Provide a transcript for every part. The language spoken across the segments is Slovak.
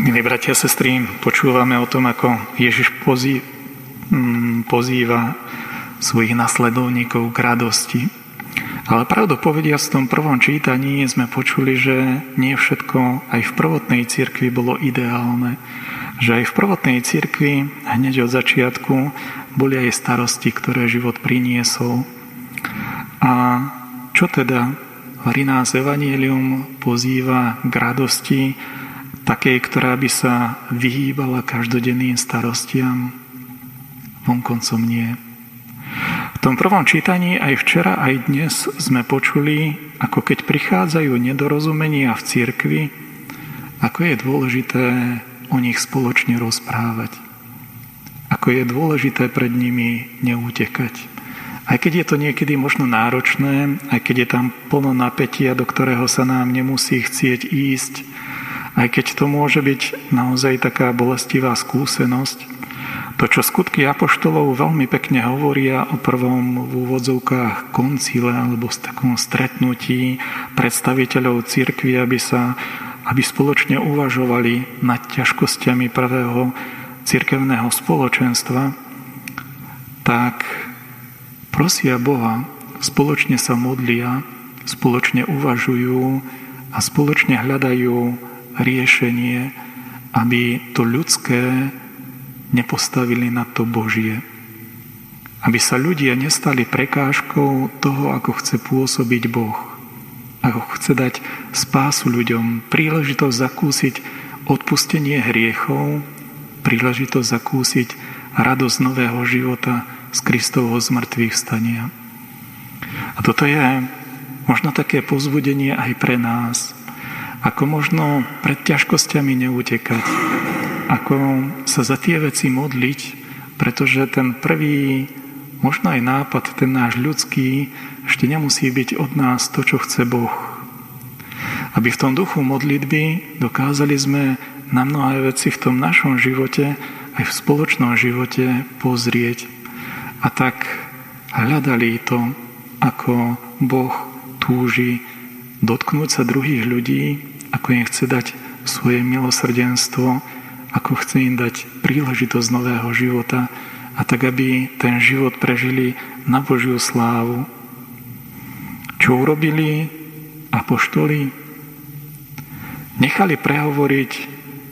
Milí bratia a sestry, počúvame o tom, ako Ježiš pozý, mm, pozýva svojich nasledovníkov k radosti. Ale pravdu povedia v tom prvom čítaní sme počuli, že nie všetko aj v prvotnej cirkvi bolo ideálne. Že aj v prvotnej cirkvi hneď od začiatku boli aj starosti, ktoré život priniesol. A čo teda Hovorí nás Evangelium pozýva k radosti, takej, ktorá by sa vyhýbala každodenným starostiam, vonkoncom nie. V tom prvom čítaní aj včera, aj dnes sme počuli, ako keď prichádzajú nedorozumenia v cirkvi, ako je dôležité o nich spoločne rozprávať. Ako je dôležité pred nimi neútekať. Aj keď je to niekedy možno náročné, aj keď je tam plno napätia, do ktorého sa nám nemusí chcieť ísť, aj keď to môže byť naozaj taká bolestivá skúsenosť, to, čo skutky apoštolov veľmi pekne hovoria o prvom v úvodzovkách koncile alebo s takom stretnutí predstaviteľov cirkvi, aby sa aby spoločne uvažovali nad ťažkosťami prvého cirkevného spoločenstva, tak prosia Boha, spoločne sa modlia, spoločne uvažujú a spoločne hľadajú riešenie, aby to ľudské nepostavili na to Božie. Aby sa ľudia nestali prekážkou toho, ako chce pôsobiť Boh. Ako chce dať spásu ľuďom, príležitosť zakúsiť odpustenie hriechov, príležitosť zakúsiť radosť nového života z Kristovho zmrtvých stania. A toto je možno také pozbudenie aj pre nás, ako možno pred ťažkosťami neutekať. Ako sa za tie veci modliť, pretože ten prvý, možno aj nápad, ten náš ľudský, ešte nemusí byť od nás to, čo chce Boh. Aby v tom duchu modlitby dokázali sme na mnohé veci v tom našom živote, aj v spoločnom živote pozrieť. A tak hľadali to, ako Boh túži dotknúť sa druhých ľudí ako im chce dať svoje milosrdenstvo, ako chce im dať príležitosť nového života a tak, aby ten život prežili na Božiu slávu. Čo urobili apoštoli? Nechali prehovoriť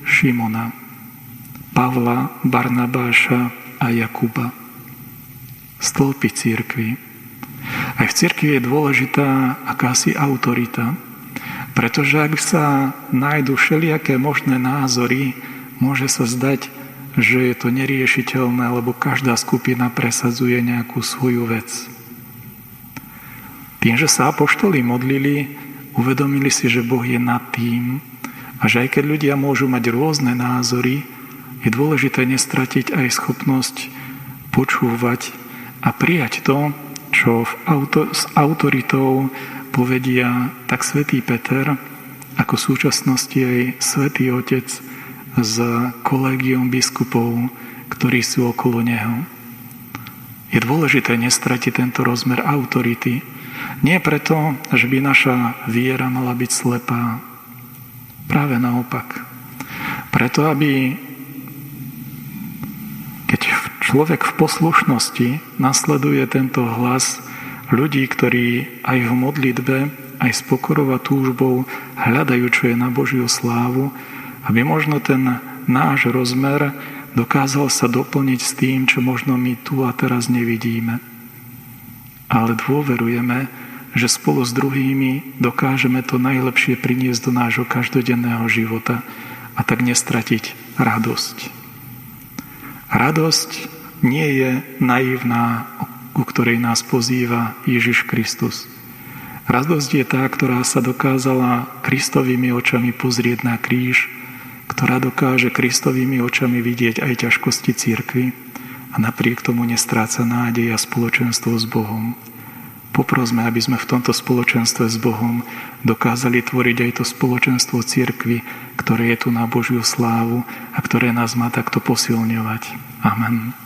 Šimona, Pavla, Barnabáša a Jakuba. Stĺpy církvy. Aj v církvi je dôležitá akási autorita, pretože ak sa nájdu všelijaké možné názory, môže sa zdať, že je to neriešiteľné, lebo každá skupina presadzuje nejakú svoju vec. Tým, že sa apoštoli modlili, uvedomili si, že Boh je nad tým a že aj keď ľudia môžu mať rôzne názory, je dôležité nestratiť aj schopnosť počúvať a prijať to, čo v auto, s autoritou povedia tak svätý Peter, ako v súčasnosti aj svätý Otec s kolegium biskupov, ktorí sú okolo neho. Je dôležité nestratiť tento rozmer autority. Nie preto, že by naša viera mala byť slepá. Práve naopak. Preto, aby človek v poslušnosti nasleduje tento hlas ľudí, ktorí aj v modlitbe, aj s pokorou a túžbou hľadajú, čo je na Božiu slávu, aby možno ten náš rozmer dokázal sa doplniť s tým, čo možno my tu a teraz nevidíme. Ale dôverujeme, že spolu s druhými dokážeme to najlepšie priniesť do nášho každodenného života a tak nestratiť radosť. Radosť nie je naivná ku ktorej nás pozýva Ježiš Kristus. Radosť je tá, ktorá sa dokázala Kristovými očami pozrieť na kríž, ktorá dokáže Kristovými očami vidieť aj ťažkosti církvy a napriek tomu nestráca nádej a spoločenstvo s Bohom. Poprosme, aby sme v tomto spoločenstve s Bohom dokázali tvoriť aj to spoločenstvo církvy, ktoré je tu na Božiu slávu a ktoré nás má takto posilňovať. Amen.